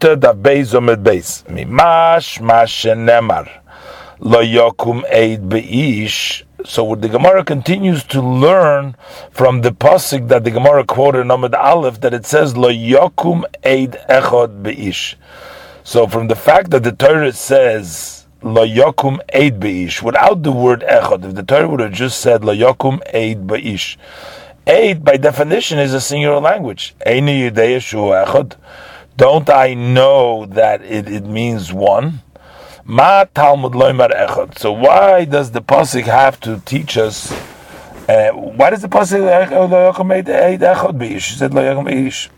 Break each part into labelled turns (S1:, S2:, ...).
S1: da beis so the Gemara continues to learn from the pasuk that the Gemara quoted in Amud Aleph that it says lo yokum eid beish. So from the fact that the Torah says lo yokum eid beish without the word echod, if the Torah would have just said lo yokum eid beish, eid by definition is a singular language. Eini yudei echod. Don't I know that it, it means one? Ma Talmud loymar echad. So why does the pasuk have to teach us? Uh, why does the pasuk echad be? She said beish.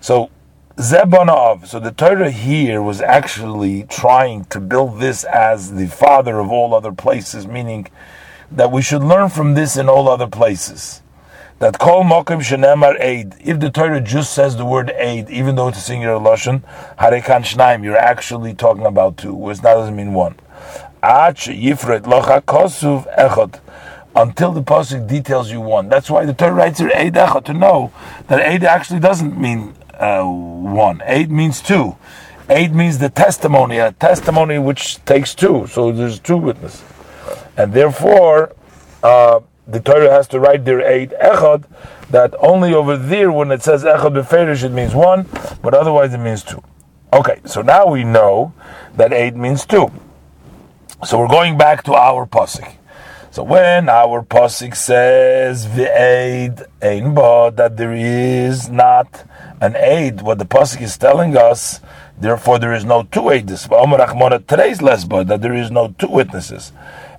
S1: So Zebanav. So the Torah here was actually trying to build this as the father of all other places, meaning that we should learn from this in all other places that kol mokim shenemar aid. If the Torah just says the word aid, even though it's a singular lashon, harekan shnaim, you're actually talking about two, which that doesn't mean one. Ach yifret locha kosuv echot. Until the pasuk details you one. That's why the Torah writes here aid echot to know that aid actually doesn't mean uh, one. Aid means two. Aid means the testimony, a testimony which takes two. So there's two witnesses, and therefore. Uh, the Torah has to write there eight echad, that only over there when it says echad beferish it means one, but otherwise it means two. Okay, so now we know that eight means two. So we're going back to our pasuk. So when our pasuk says v'aid ein ba that there is not an aid, what the pasuk is telling us, therefore there is no two aids. Today's lesba that there is no two witnesses.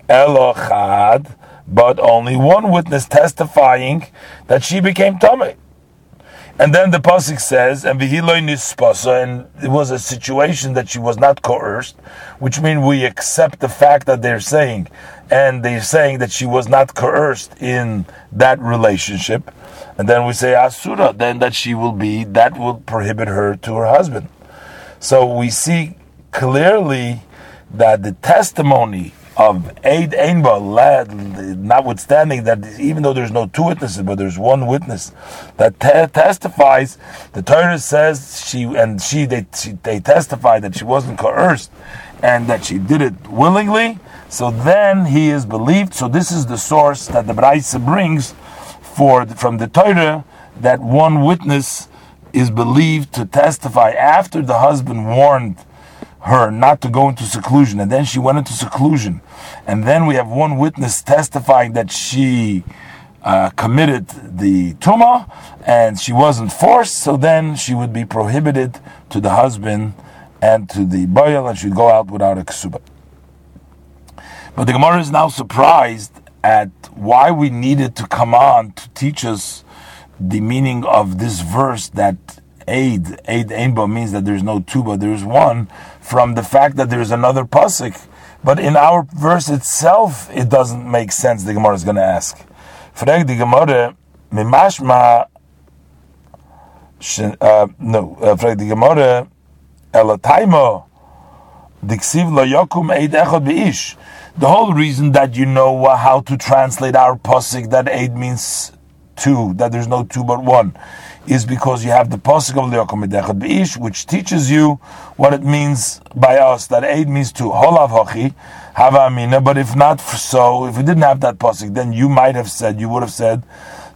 S1: Elochad but only one witness testifying that she became tummy. And then the pasuk says, "And v'hiloi nispasa," and it was a situation that she was not coerced, which means we accept the fact that they're saying, and they're saying that she was not coerced in that relationship. And then we say asura, then that she will be that will prohibit her to her husband. So we see clearly that the testimony of Eid Einba, notwithstanding that even though there's no two witnesses, but there's one witness that te- testifies, the Torah says she and she they, she they testify that she wasn't coerced and that she did it willingly. So then he is believed. So this is the source that the Braisa brings for from the Torah that one witness is believed to testify after the husband warned her not to go into seclusion, and then she went into seclusion, and then we have one witness testifying that she uh, committed the tuma and she wasn't forced, so then she would be prohibited to the husband and to the boil, and she'd go out without a ksuba. But the Gemara is now surprised at why we needed to come on to teach us the meaning of this verse that aid, aid ainba means that there's no two, but there's one, from the fact that there's another pasuk. But in our verse itself, it doesn't make sense. The Gemara is going to ask. Frag the Gemara, mimashma. Uh, no, uh, frag the Gemara, elataimo. Diksiv lo yokum eid echad beish. The whole reason that you know how to translate our pasuk that aid means two, that there's no two but one, is because you have the pasuk of Leokom Medechad Beish, which teaches you what it means by us that aid means to Holav Hachi, Hava Amina. But if not so, if we didn't have that pasuk, then you might have said, you would have said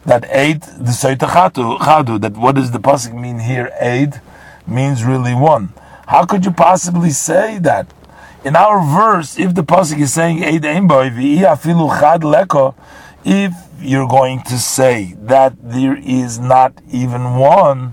S1: that aid the Chadu. That what does the pasuk mean here? Aid means really one. How could you possibly say that? In our verse, if the pasuk is saying aid Einboy Afilu Chad Leko, if you're going to say that there is not even one,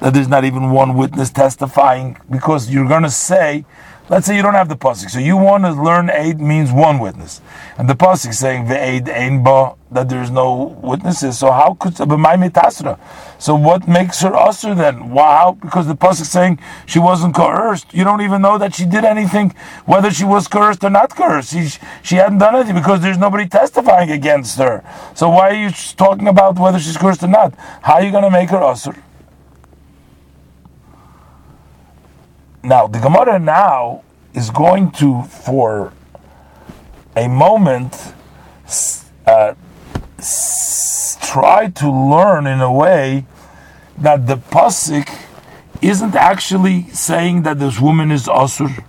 S1: that there's not even one witness testifying, because you're going to say, let's say you don't have the pasuk, so you want to learn aid means one witness, and the pasuk saying the aid ain ba that there's no witnesses. So how could tasra? So what makes her usher then? Wow, because the pasuk saying she wasn't coerced. You don't even know that she did anything, whether she was coerced or not coerced. She she hadn't done anything because there's nobody testifying against her. So why are you talking about whether she's coerced or not? How are you going to make her usher? Now the Gemara now is going to for a moment. Uh, try to learn in a way that the pasuk isn't actually saying that this woman is asur.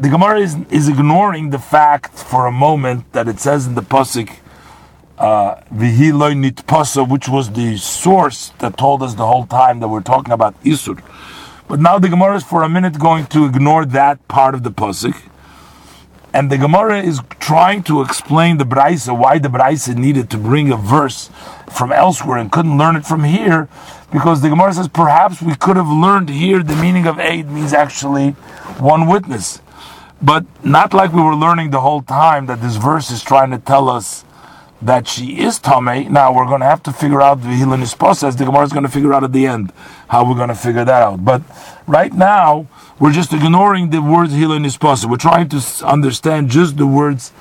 S1: The Gemara is, is ignoring the fact for a moment that it says in the pasuk Vihi loy nitpasa, which was the source that told us the whole time that we're talking about Isur. But now the Gemara is for a minute going to ignore that part of the pasuk, and the Gemara is trying to explain the Braisa, why the Braisa needed to bring a verse from elsewhere and couldn't learn it from here, because the Gemara says perhaps we could have learned here the meaning of aid means actually one witness. But not like we were learning the whole time that this verse is trying to tell us that she is Tame. Now we're going to have to figure out the Hilin as the Gemara is going to figure out at the end how we're going to figure that out. But right now, we're just ignoring the words Hilin We're trying to understand just the words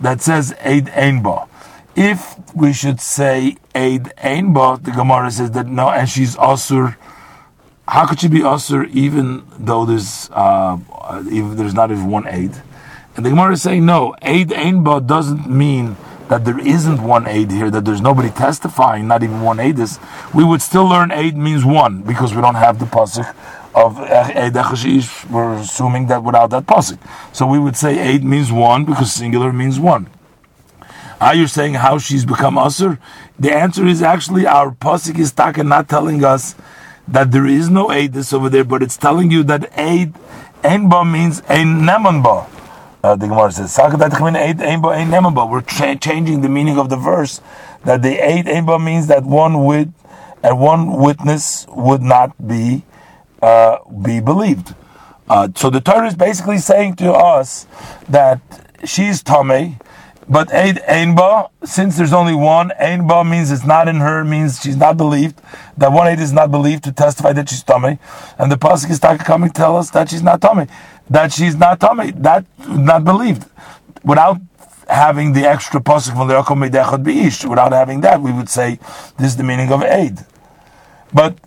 S1: that says Eid Einba. If we should say Eid Einba, the Gemara says that no, and she's Asur. How could she be Asur even though there's uh, even there's not even one Eid? And the Gemara is saying no, Eid Einba doesn't mean that there isn't one aid here, that there's nobody testifying, not even one aid is, we would still learn aid means one because we don't have the pasuk of aid We're assuming that without that pasuk, so we would say aid means one because singular means one. Ah, Are you saying how she's become usher? The answer is actually our pasuk is taka not telling us that there is no aid over there, but it's telling you that aid enba means ein nemanba. Uh, the Gemara says, We're cha- changing the meaning of the verse that the eight Einba means that one wit and one witness would not be uh, be believed. Uh, so the Torah is basically saying to us that she's Tomei, but Eid Einba, since there's only one, Einba means it's not in her, means she's not believed. That one Eid is not believed to testify that she's Tomei. And the Pasuk is coming to tell us that she's not Tomei that she's not tummy, that not believed. Without having the extra pasuk from the Yaakov Medechot Beish, without having that, we would say this is the meaning of aid. But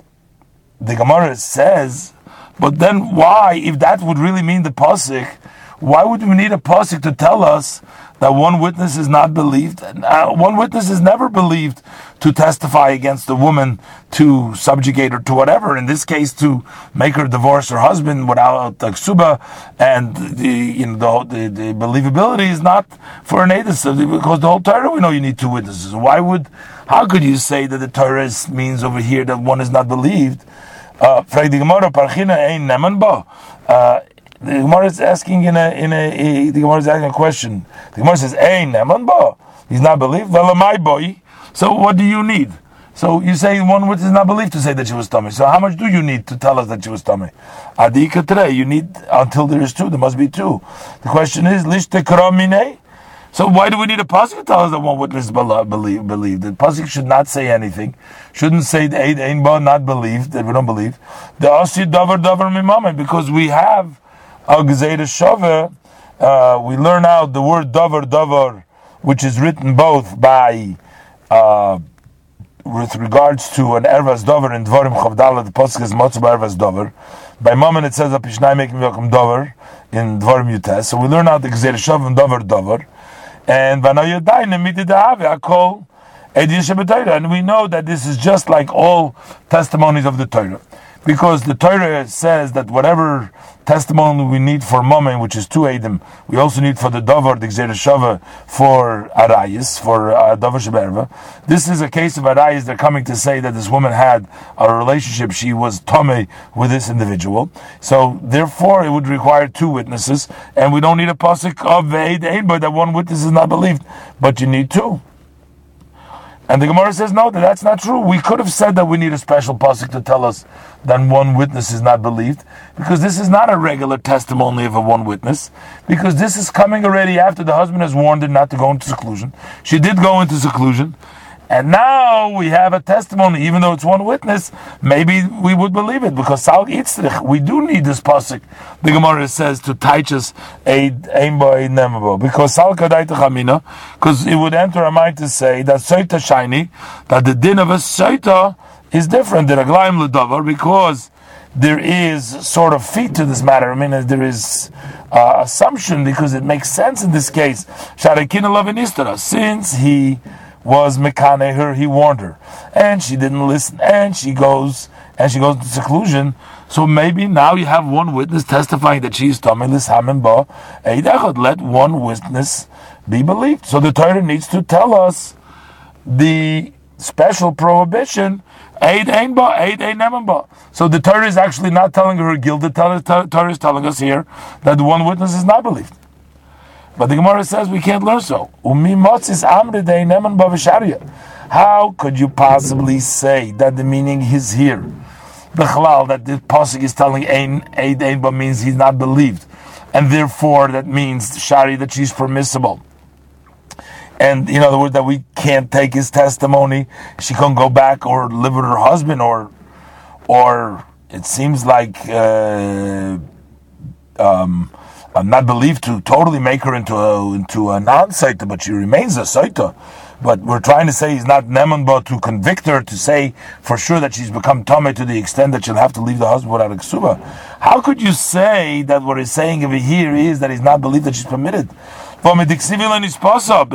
S1: the Gemara says, but then why, if that would really mean the pasuk, why would we need a pasuk to tell us that one witness is not believed? Uh, one witness is never believed to testify against a woman to subjugate her to whatever. In this case, to make her divorce her husband without a ksuba, and the you know the, the, the believability is not for an edus because the whole Torah we know you need two witnesses. Why would? How could you say that the Torah means over here that one is not believed? Uh, the Gemara is asking in a in a, the Gemara is asking a question. The Gemara says, "Ein neman ba." He's not believed. Well, my boy. So what do you need? So you say one witness is not believed to say that she was tummy. So how much do you need to tell us that she was tummy? Adika today, you need until there is two. There must be two. The question is, lishte mine. So why do we need a pasuk to tell us that one witness believe believe? The pasuk should not say anything. Shouldn't say the ain not believe that we don't believe. The asi davar davar mimame because we have Al Shove, uh, we learn out the word davar davar, which is written both by uh, with regards to an ervas davar in Dvarim Chavdala, the pasuk is motzah ervas davar. By moment it says apishnai making welcome davar in Dvarim Yutes. So we learn out the Gzeir Shav and davar davar, and vanayadayin mitid akol. And we know that this is just like all testimonies of the Torah because the Torah says that whatever testimony we need for Momen, which is two Adam, we also need for the Dover, the Shava, for Arayis, for uh, Dover Sheberva. This is a case of Arayis, they're coming to say that this woman had a relationship, she was Tome with this individual. So, therefore, it would require two witnesses, and we don't need a pasuk of Ein, but that one witness is not believed, but you need two. And the Gemara says, no, that that's not true. We could have said that we need a special pasuk to tell us that one witness is not believed, because this is not a regular testimony of a one witness, because this is coming already after the husband has warned her not to go into seclusion. She did go into seclusion. And now we have a testimony, even though it's one witness, maybe we would believe it because Sal Yitzrich, we do need this pasuk. The Gemara says to teach us a aimbo because Sal Chamina, because it would enter our mind to say that Soita shiny, that the din of a Soita is different than a Glaim Ledavar because there is sort of feet to this matter. I mean, there is uh, assumption because it makes sense in this case. Since he was Mekane her, he warned her. And she didn't listen, and she goes and she goes to seclusion. So maybe now you have one witness testifying that she is Tomelis Hamimba. Let one witness be believed. So the Torah needs to tell us the special prohibition. Aid ain aid. So the Torah is actually not telling her guilt. The Torah is telling us here that one witness is not believed. But the Gemara says we can't learn so. How could you possibly say that the meaning is here? The halal that the pasuk is telling ain aid ain ba means he's not believed, and therefore that means shari that she's permissible and in other words that we can't take his testimony she can't go back or live with her husband or or it seems like uh, um, I'm not believed to totally make her into a into a non-saita, but she remains a saita. But we're trying to say he's not nemanba to convict her to say for sure that she's become tame to the extent that she'll have to leave the husband without a ksuba. How could you say that what he's saying over here is that he's not believed that she's permitted? But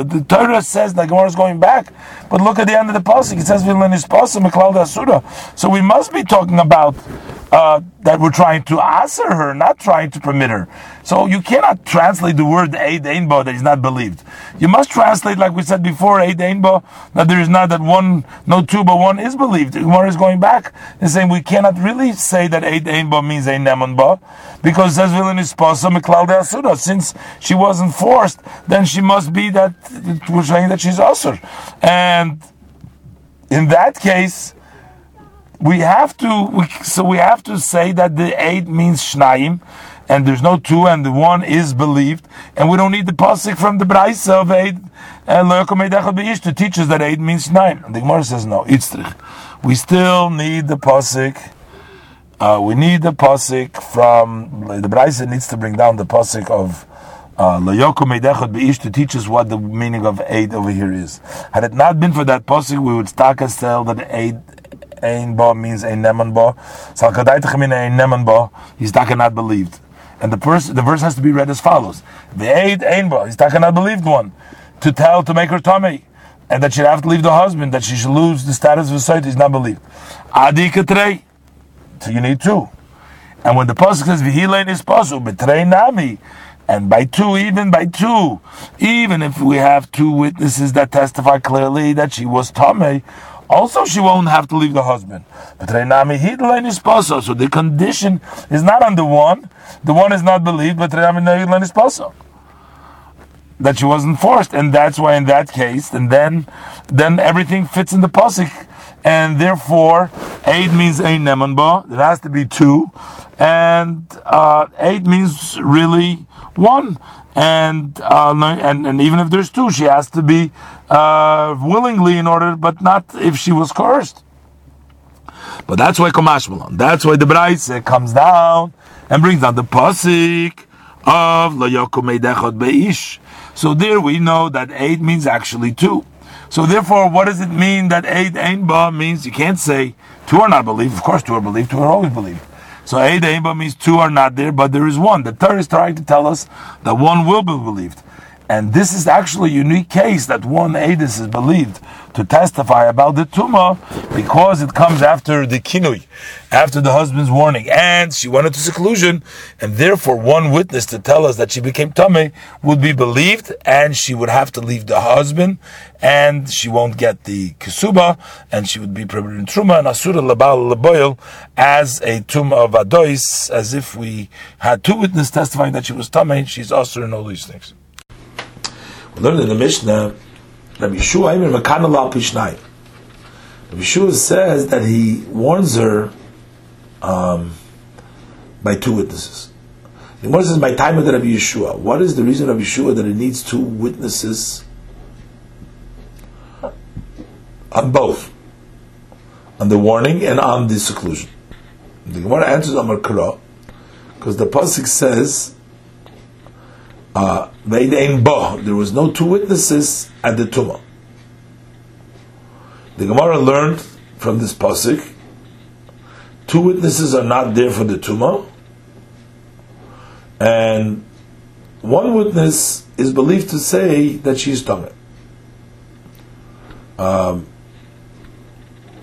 S1: the Torah says that Gemara is going back. But look at the end of the pasuk. It says "Vilan is possible, asura. So we must be talking about uh, that we're trying to answer her, not trying to permit her. So you cannot translate the word Einbo that is not believed. You must translate, like we said before, eh, Einbo, that there is not that one, no two, but one is believed. Gemara is going back and saying we cannot really say that eh, Eid Einbo means eh, Ein Nemanba, because says Vilin is Asura. Since she wasn't forced, then she must be that, we're saying that she's Asur. And in that case, we have to we, so we have to say that the eight means shnayim, and there's no two, and the one is believed, and we don't need the pasuk from the Braisa of and to teach us that eight means nine. And the Gemara says no, it's itzrich. We still need the pasuk. Uh, we need the pasuk from the Braisa needs to bring down the pasuk of. Uh, to teach us what the meaning of eight over here is. Had it not been for that pasuk, we would start us tell that eight ein ba means ein neman ba. Sal kadaitach min ein neman ba. He's not believed. And the verse, the verse has to be read as follows: The eight ein ba. He's not believed one to tell to make her tummy, and that she'd have to leave the husband, that she should lose the status of a site. He's not believed. Adi katrei. So you need two. And when the pasuk says v'hilein is pasu betrei nami. And by two, even by two, even if we have two witnesses that testify clearly that she was Tomei, also, she won't have to leave the husband. But. So the condition is not on the one. The one is not believed, but. That she wasn't forced, and that's why in that case, and then, then everything fits in the pasuk, and therefore, eight means ein nemanba. There has to be two, and uh, eight means really one and uh, and and even if there's two, she has to be uh, willingly in order, but not if she was coerced. But that's why Komashmalon. That's why the Braise comes down and brings down the pasuk of Layakum Beish. So there we know that eight means actually two. So therefore, what does it mean that eight ain't ba means? You can't say two are not believed. Of course, two are believed. Two are always believed. So Eid means two are not there, but there is one. The Torah is trying to tell us that one will be believed. And this is actually a unique case that one Adis is believed to testify about the Tuma because it comes after the Kinui, after the husband's warning. And she went into seclusion, and therefore one witness to tell us that she became Tame would be believed, and she would have to leave the husband, and she won't get the Kisuba, and she would be prohibited in Truma and Asura Labal Laboil as a Tuma of Adois, as if we had two witnesses testifying that she was Tame, she's Asura and all these things. Learned in the Mishnah, Rabbi Yehoshua Aimer Mekanal Al Pishnai. Yehoshua says that he warns her um, by two witnesses. The Gemara says by time of the Rabbi Yehoshua. What is the reason of Yehoshua that it needs two witnesses on both, on the warning and on the seclusion? The Gemara answers Amar Kara because the pasuk says uh, there was no two witnesses at the Tumah. The Gemara learned from this pasuk, two witnesses are not there for the Tumah, and one witness is believed to say that she's tongue. Um,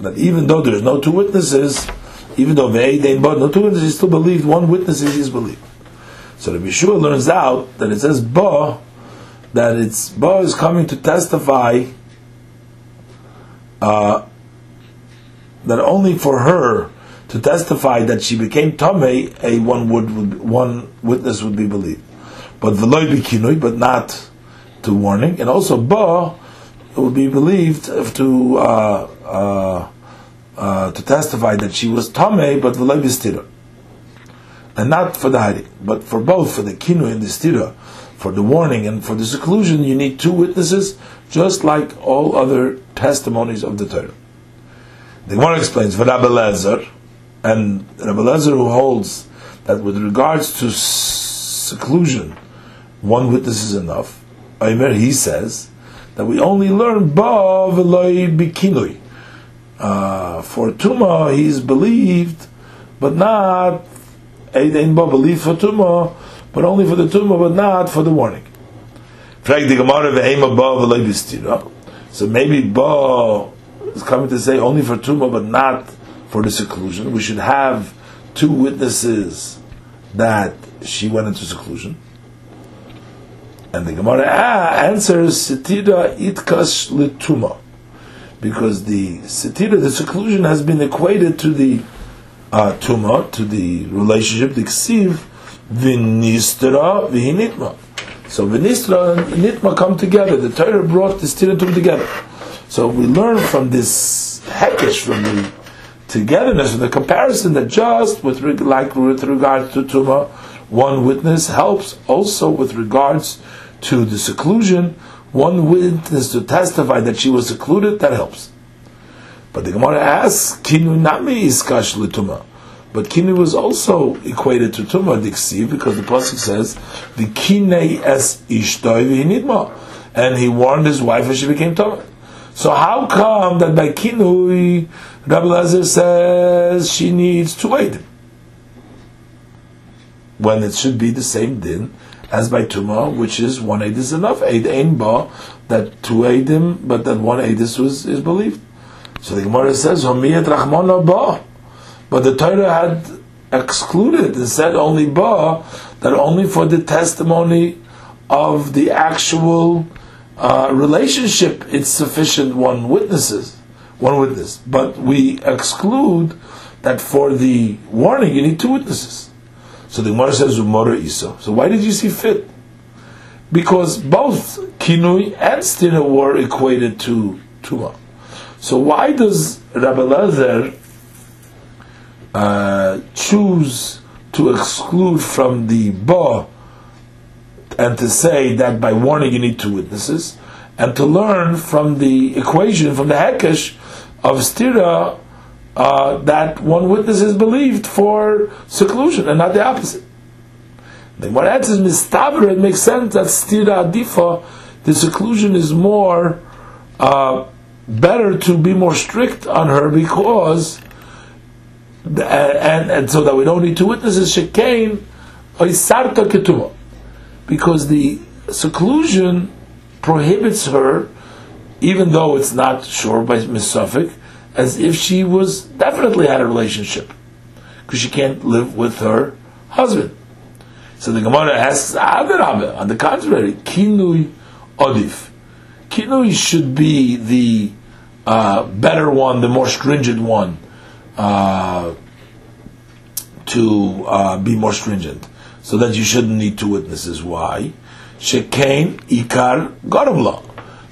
S1: that even though there's no two witnesses, even though no two witnesses, still believed, one witness is believed. So the Yehoshua learns out that it says Ba, that it's Ba is coming to testify uh, that only for her to testify that she became Tomei, a one would one witness would be believed. But Veloy Bikinui, but not to warning, and also Ba would be believed to uh, uh, uh, to testify that she was Tomei, but Veloy Bistira. And not for the hiding, but for both, for the kinu and the stira, for the warning and for the seclusion, you need two witnesses, just like all other testimonies of the Torah. The Gemara explains, for Rabbi Lezer, and Rabbi Lezer who holds that with regards to seclusion, one witness is enough. Aimer, he says that we only learn ba v'loy bikinui. Uh, for Tuma, he's believed, but not Eidin Ba believe for Tumah, but only for the Tumah, but not for the warning. So maybe Ba is coming to say only for Tumah, but not for the seclusion. We should have two witnesses that she went into seclusion. And the Gemara ah, answers Sitira itkash lituma. Because the Sitira, the seclusion, has been equated to the uh, tuma to the relationship, the ksiv, vinistra vihinitma. So vinistra and nitma come together. The Torah brought the two together. So we learn from this hekesh, from the togetherness, from the comparison that just with like with regards to tuma, one witness helps also with regards to the seclusion. One witness to testify that she was secluded, that helps. But the Gemara asks, Kinu nami iskash l'tuma. But kinu was also equated to tuma diksi because the pasuk says, "The kinei es ishtoi v'hinidma," and he warned his wife as she became tuma. So how come that by kinui, Rabbi Lazar says she needs to wait when it should be the same din as by tuma, which is one aid is enough. Aid ein ba that two aidim, but that one aid is is believed. So the Gemara says, "Homiyat Rachmana ba," but the Torah had excluded and said only ba that only for the testimony of the actual uh, relationship it's sufficient one witnesses one witness, but we exclude that for the warning you need two witnesses. So the Gemara says Umara Isa. So why did you see fit? Because both Kinui and Stina were equated to Tuma. So why does Rabbi Lezer uh, choose to exclude from the Ba and to say that by warning you need two witnesses, and to learn from the equation, from the Hekesh of Stira, uh, that one witness is believed for seclusion and not the opposite. Then what answers Mistaber, it makes sense that Stira Adifa, the seclusion is more uh, better to be more strict on her because the, and, and so that we don't need two witnesses shekain oisarta ketuma because the seclusion prohibits her even though it's not sure by misafik as if she was definitely had a relationship. Because she can't live with her husband. So the Gemara asks on the contrary kinui odif kinui should be the uh, better one, the more stringent one, uh, to uh, be more stringent, so that you shouldn't need two witnesses. Why? Shekain ikar garamla,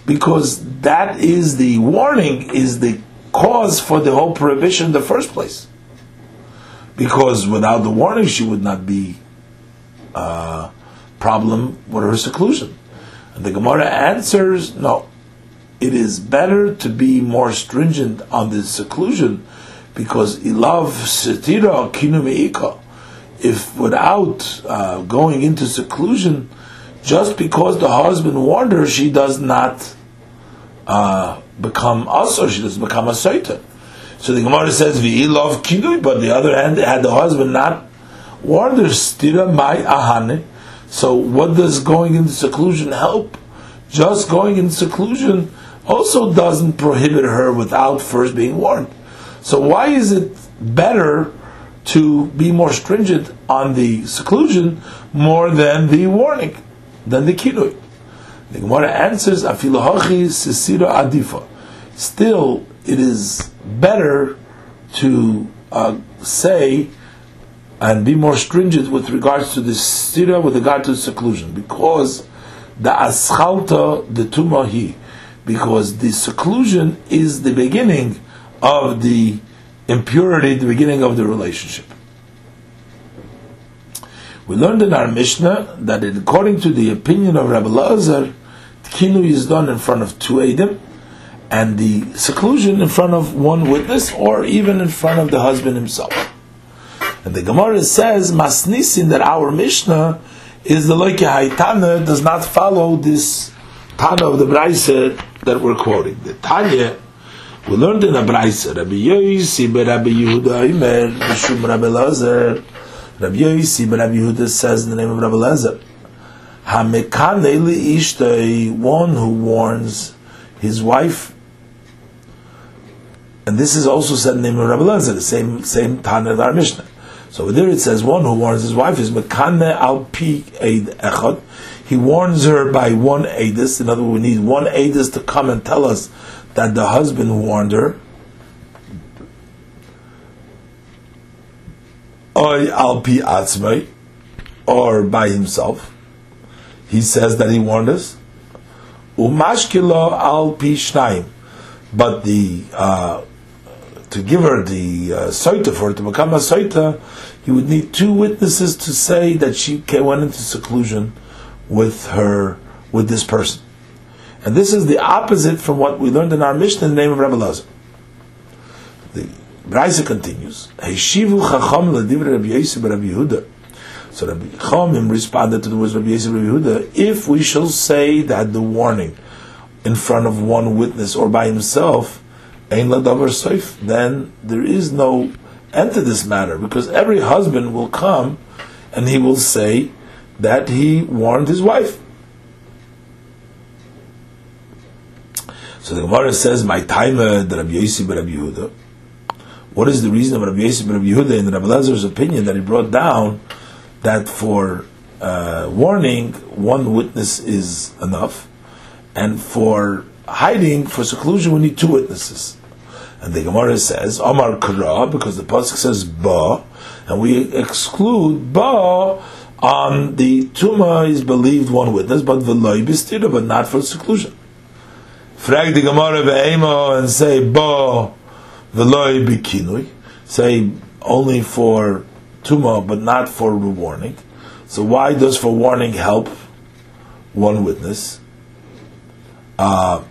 S1: because that is the warning, is the cause for the whole prohibition in the first place. Because without the warning, she would not be uh, problem with her seclusion. And the Gemara answers, no, it is better to be more stringent on the seclusion because ilav setira kinu If without uh, going into seclusion, just because the husband warned her, she does not uh, become asur, she doesn't become a saita. So the Gemara says love kinui, but the other hand, had the husband not warned her, stira mai ahane. So what does going into seclusion help? Just going into seclusion also doesn't prohibit her without first being warned. So why is it better to be more stringent on the seclusion more than the warning, than the kinui. The Gemara answers, Afilahachi sisira adifa. Still, it is better to uh, say and be more stringent with regards to the stira with regard to seclusion, because the aschalta the tumahi, because the seclusion is the beginning of the impurity, the beginning of the relationship. We learned in our Mishnah that according to the opinion of Rabbi Lazar, kinu is done in front of two edim, and the seclusion in front of one witness, or even in front of the husband himself. And the Gemara says, Masnisin, that our Mishnah is the Loike Haitana, does not follow this Tana of the Braise that we're quoting. The Tanya, we learned in a Braise, Rabbi Yoisi, Rabbi Yehuda, Imer, Mishum Rabbi Lazar, Rabbi Yoisi, Rabbi Yehuda says in the name of Rabbi Lazar, Hamekane li one who warns his wife and this is also said in the name of Rabbi Lazar, the same same Tana of our Mishnah. So there it says one who warns his wife is Mekane al pi eid echad. He warns her by one edis. In other words, we need one edis to come and tell us that the husband warned her. Oy al pi atzmai, or by himself. He says that he warned us. Umashkilo al pi shnayim. But the uh, to give her the uh, soita for her to become a soita, you would need two witnesses to say that she went into seclusion with her with this person. And this is the opposite from what we learned in our Mishnah in the name of Rabbi Lazar. The Braisa continues. Heshivu chacham. So Rabbi Chomim responded to the words of Rabbi Rabbi Yehuda, if we shall say that the warning in front of one witness or by himself then there is no end to this matter because every husband will come and he will say that he warned his wife. So the Gemara says, "My timer, the Rabbi Yossi Rabbi Yehuda." What is the reason of Rabbi Yossi Rabbi Yehuda in Rabbi Lazar's opinion that he brought down that for uh, warning one witness is enough, and for hiding for seclusion we need two witnesses. And the Gemara says, Omar Kara, because the Pasuk says Ba, and we exclude Ba on the Tuma is believed one witness, but Veloy Bistira, but not for seclusion. Frag the Gemara Ve'ema and say Ba, Veloy Bikinui, say only for Tuma, but not for warning. So why does for warning help one witness? Uh,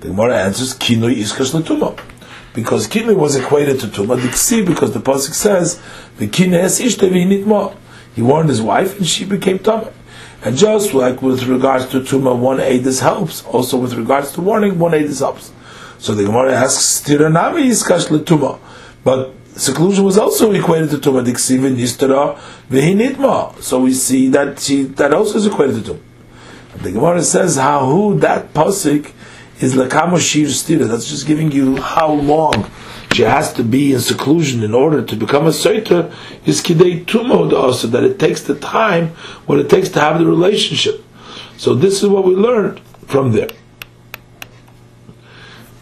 S1: the Gemara answers, Kinui iskash letuma. Because kinui was equated to tuma. Diksi, because the pasuk says, the kines ishte He warned his wife, and she became tuma. And just like with regards to tuma, one edis helps. Also with regards to warning, one edis helps. So the Gemara asks, Tiranami iskash letuma. But seclusion was also equated to tuma. Diksi v'nistara v'hinitma. So we see that she, that also is equated to tuma. The Gemara says how who that pasuk is lakamo shir stira. That's just giving you how long she has to be in seclusion in order to become a soita. Is kidei tumod also that it takes the time what it takes to have the relationship. So this is what we learned from there.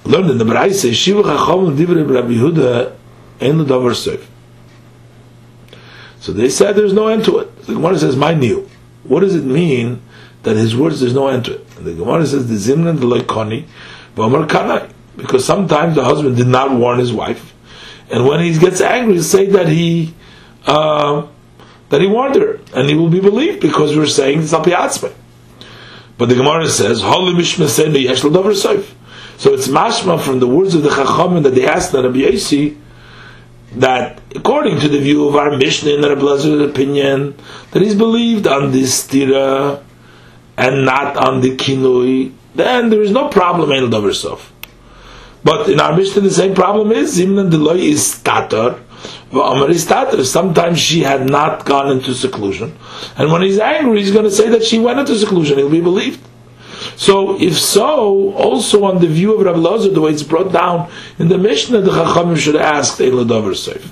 S1: Learned in the Braise shiva chacham divrei Rabbi Yehuda ein davar seif. So they said there's no end to it. The Gemara says, "My new." What does it mean that his words there's no end to it? And the Gemara says the Zimnan the Loikoni, Vomar Kanai. Because sometimes the husband did not warn his wife, and when he gets angry, he say that he uh, that he warned her, and he will be believed because we're saying it's apiatzme. But the Gemara says, "Holy mishmasenu yesh davar soif." So it's mashma from the words of the Chachamim that they asked that Rabbi Yosi, that according to the view of our Mishnah and Rabbi Lazar's opinion, that he's believed on this stira and not on the kinui, then there is no problem in Doversov. But in our Mishnah, the same problem is Zimna Deloy is stater, Amar is stater. Sometimes she had not gone into seclusion, and when he's angry, he's going to say that she went into seclusion. He'll be believed. So, if so, also on the view of Rabbi Lazar, the way it's brought down in the Mishnah, the Chachamim should ask Eila Dover Seif.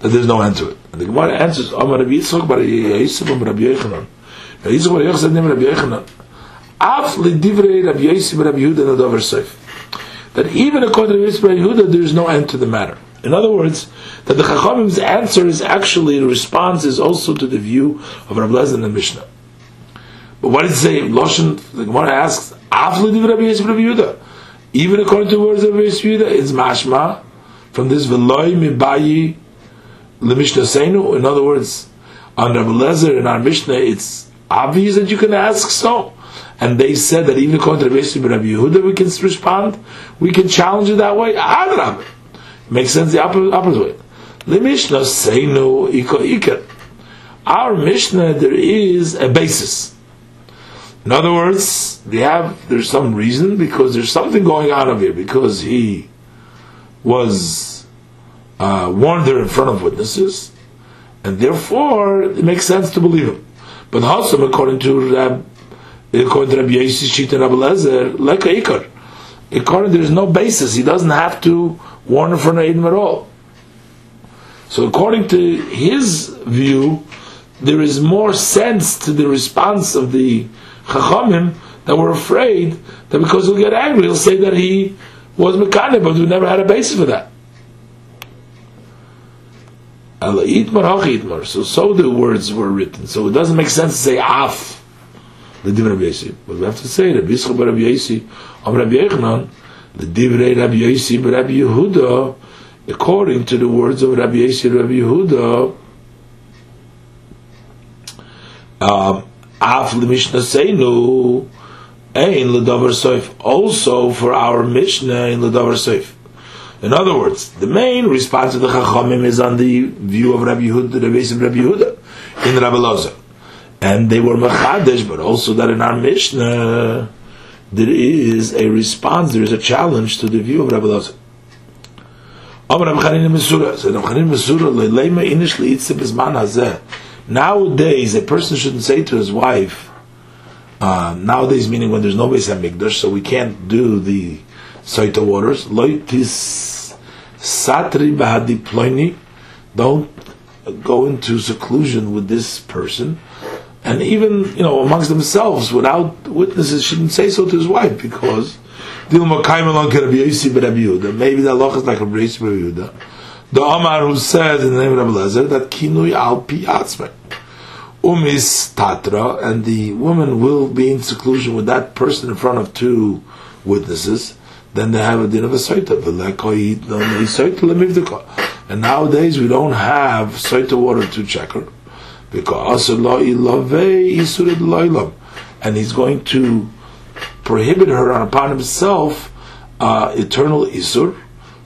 S1: That there's no it. And the Gemara answers, Amar Rabbi Yitzchok bar Amar Rabbi Yechanan. Rabbi Rabbi Rabbi Rabbi. That even according to Rabbi Yehuda, there is no end to the matter. In other words, that the Chachamim's answer is actually, the response is also to the view of Rabbi Lezer and the Mishnah. But what did it say? Loshen, the Gemara asks, "After Rabbi Yehuda, Even according to words of Rabbi Yehuda, it's mashma from this veloy mibayi lemishnah seinu. In other words, on Rabbi Lezer in our Mishnah, it's obvious that you can ask so. And they said that even according to Rabbi Yehuda, we can respond, we can challenge it that way. Adrab. Makes sense the opposite, opposite way. The Mishnah say no iko iker. Our Mishnah there is a basis. In other words, they have there's some reason because there's something going on over here because he was uh, warned there in front of witnesses, and therefore it makes sense to believe him. But Hassam, according to according to Rabbi Yossi Shita and Rabbi Lezer, like a ikar. According there's no basis, he doesn't have to warn in front of Edom at all. So according to his view, there is more sense to the response of the Chachamim that we're afraid that because he'll get angry, he'll say that he was Mekane, but we never had a basis for that. So, so the words were written. So it doesn't make sense to say af, the Rabbi Yossi. But we have to say Rabbi Yisrael Rabbi Yossi, Am Rabbi Yechanan, the Divrei Rabbi Yossi Rabbi Yehuda, according to the words of Rabbi Yossi Rabbi Yehuda, um, Af the Mishnah Seinu, Ein L'Davar Soif, also for our Mishnah in L'Davar Soif. In other words, the main response of the Chachamim is on the view of Rabbi Yehuda, the base of Rabbi Yehuda, in Rabbi Loza. And they were Machadesh, but also that in our Mishnah, there is a response, there is a challenge to the view of Rabbi Loza. Nowadays, a person shouldn't say to his wife, uh, nowadays meaning when there's no Beis HaMikdash, so we can't do the Saita waters, satri bahadi don't go into seclusion with this person, and even you know amongst themselves without witnesses shouldn't say so to his wife because maybe the Allah is like a Rabbi Yehuda. The Omar who said in the name of Lezer that kinui al pi atzmei umis tatra, and the woman will be in seclusion with that person in front of two witnesses. Then they have a din of a soita. And nowadays we don't have soita water to check her because and he's going to prohibit her upon himself uh, eternal isur.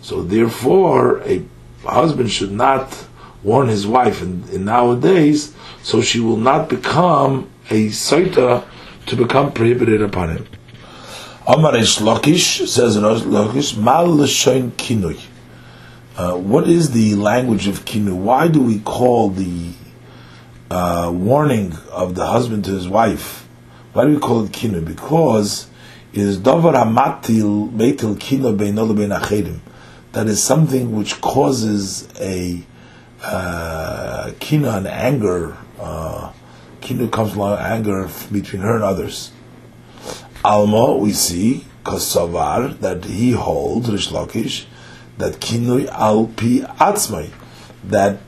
S1: So therefore, a husband should not warn his wife in, in nowadays, so she will not become a saita to become prohibited upon him. Amar Lakish says in Lakish, Mal L'shoin Kinui. Uh, what is the language of kinu? Why do we call the uh, warning of the husband to his wife? Why do we call it kinu? Because it is davar hamatil beitil kinu beinol bein achedim that is something which causes a uh, kina and anger. Uh, kina comes along anger between her and others. Alma, we see kasavar that he holds Rish Lakish that kinui al pi atzmai that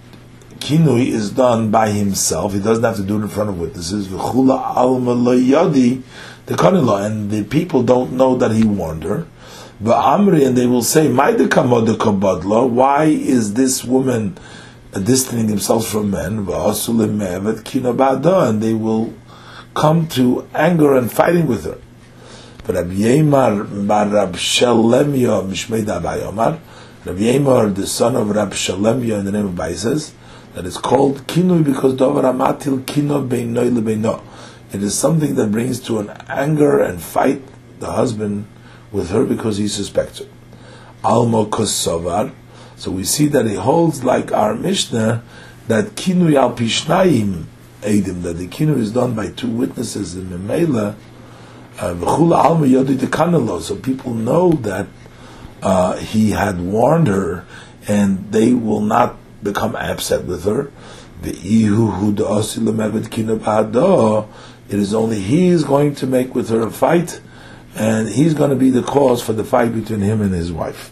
S1: kinui is done by himself. He doesn't have to do it in front of witnesses. V'chula alma yadi the and the people don't know that he warned her. Amri, and they will say, why is this woman distancing themselves from men? And they will come to anger and fighting with her. Rabbi Yemar bar Rab Shalemya Mishmei Dabayomar, Rabbi Yemar, the son of Rab Shalemya in the name of Bai says, that is called kinui because Dovar Amatil kino beinoi lebeino. It is something that brings to an anger and fight the husband with her because he suspects her. Almo kosovar. So we see that he holds like our Mishnah that kinu al pishnayim edim that the kinu is done by two witnesses in Memela. So people know that uh, he had warned her, and they will not become upset with her. It is only he is going to make with her a fight, and he's going to be the cause for the fight between him and his wife.